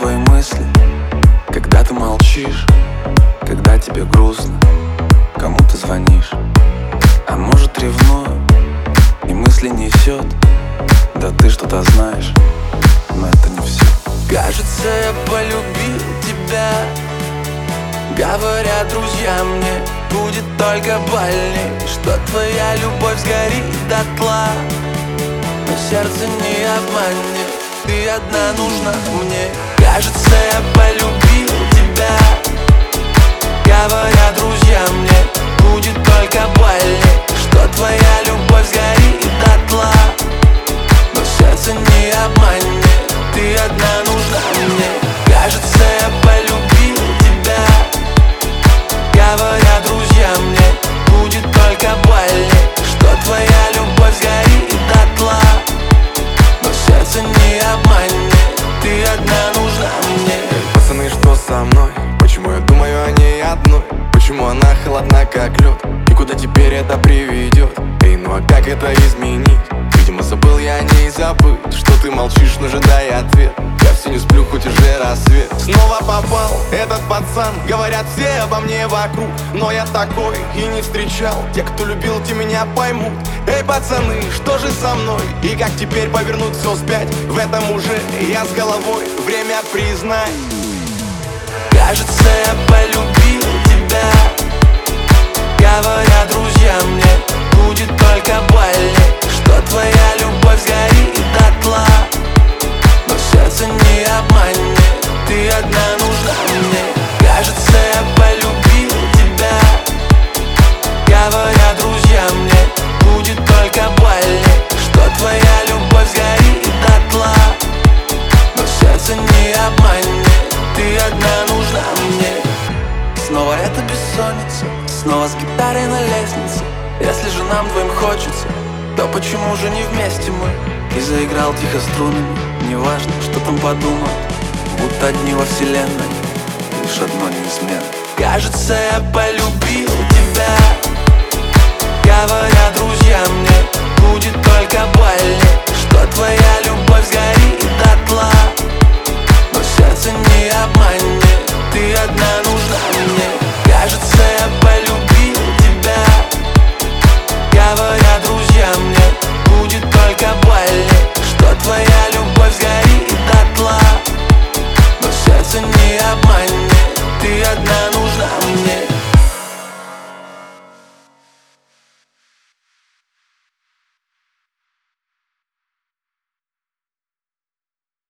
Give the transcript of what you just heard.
твои мысли, когда ты молчишь Когда тебе грустно, кому ты звонишь. А может ревную, и мысли несет Да ты что-то знаешь, но это не все Кажется, я полюбил тебя. Говорят друзья мне, будет только больней Что твоя любовь сгорит дотла. Но сердце не обманет Ты одна нужна. Мне Кажется, я полюбил ты молчишь, но ожидая ответ. Я все не сплю, хоть уже рассвет. Снова попал этот пацан Говорят все обо мне вокруг. Но я такой и не встречал. Те, кто любил, те меня поймут. Эй, пацаны, что же со мной? И как теперь повернуть все вспять? В этом уже я с головой. Время признать. Кажется, я полюбил Снова эта бессонница Снова с гитарой на лестнице. Если же нам двоим хочется То почему же не вместе мы? И заиграл тихо струнами Неважно, что там подумал Будто одни во вселенной Лишь одно неизменно. Кажется, я полюбил тебя. Говорят друзья мне Будет только больно Что твоя любовь сгорит дотла Но сердце не обманет Ты одна, но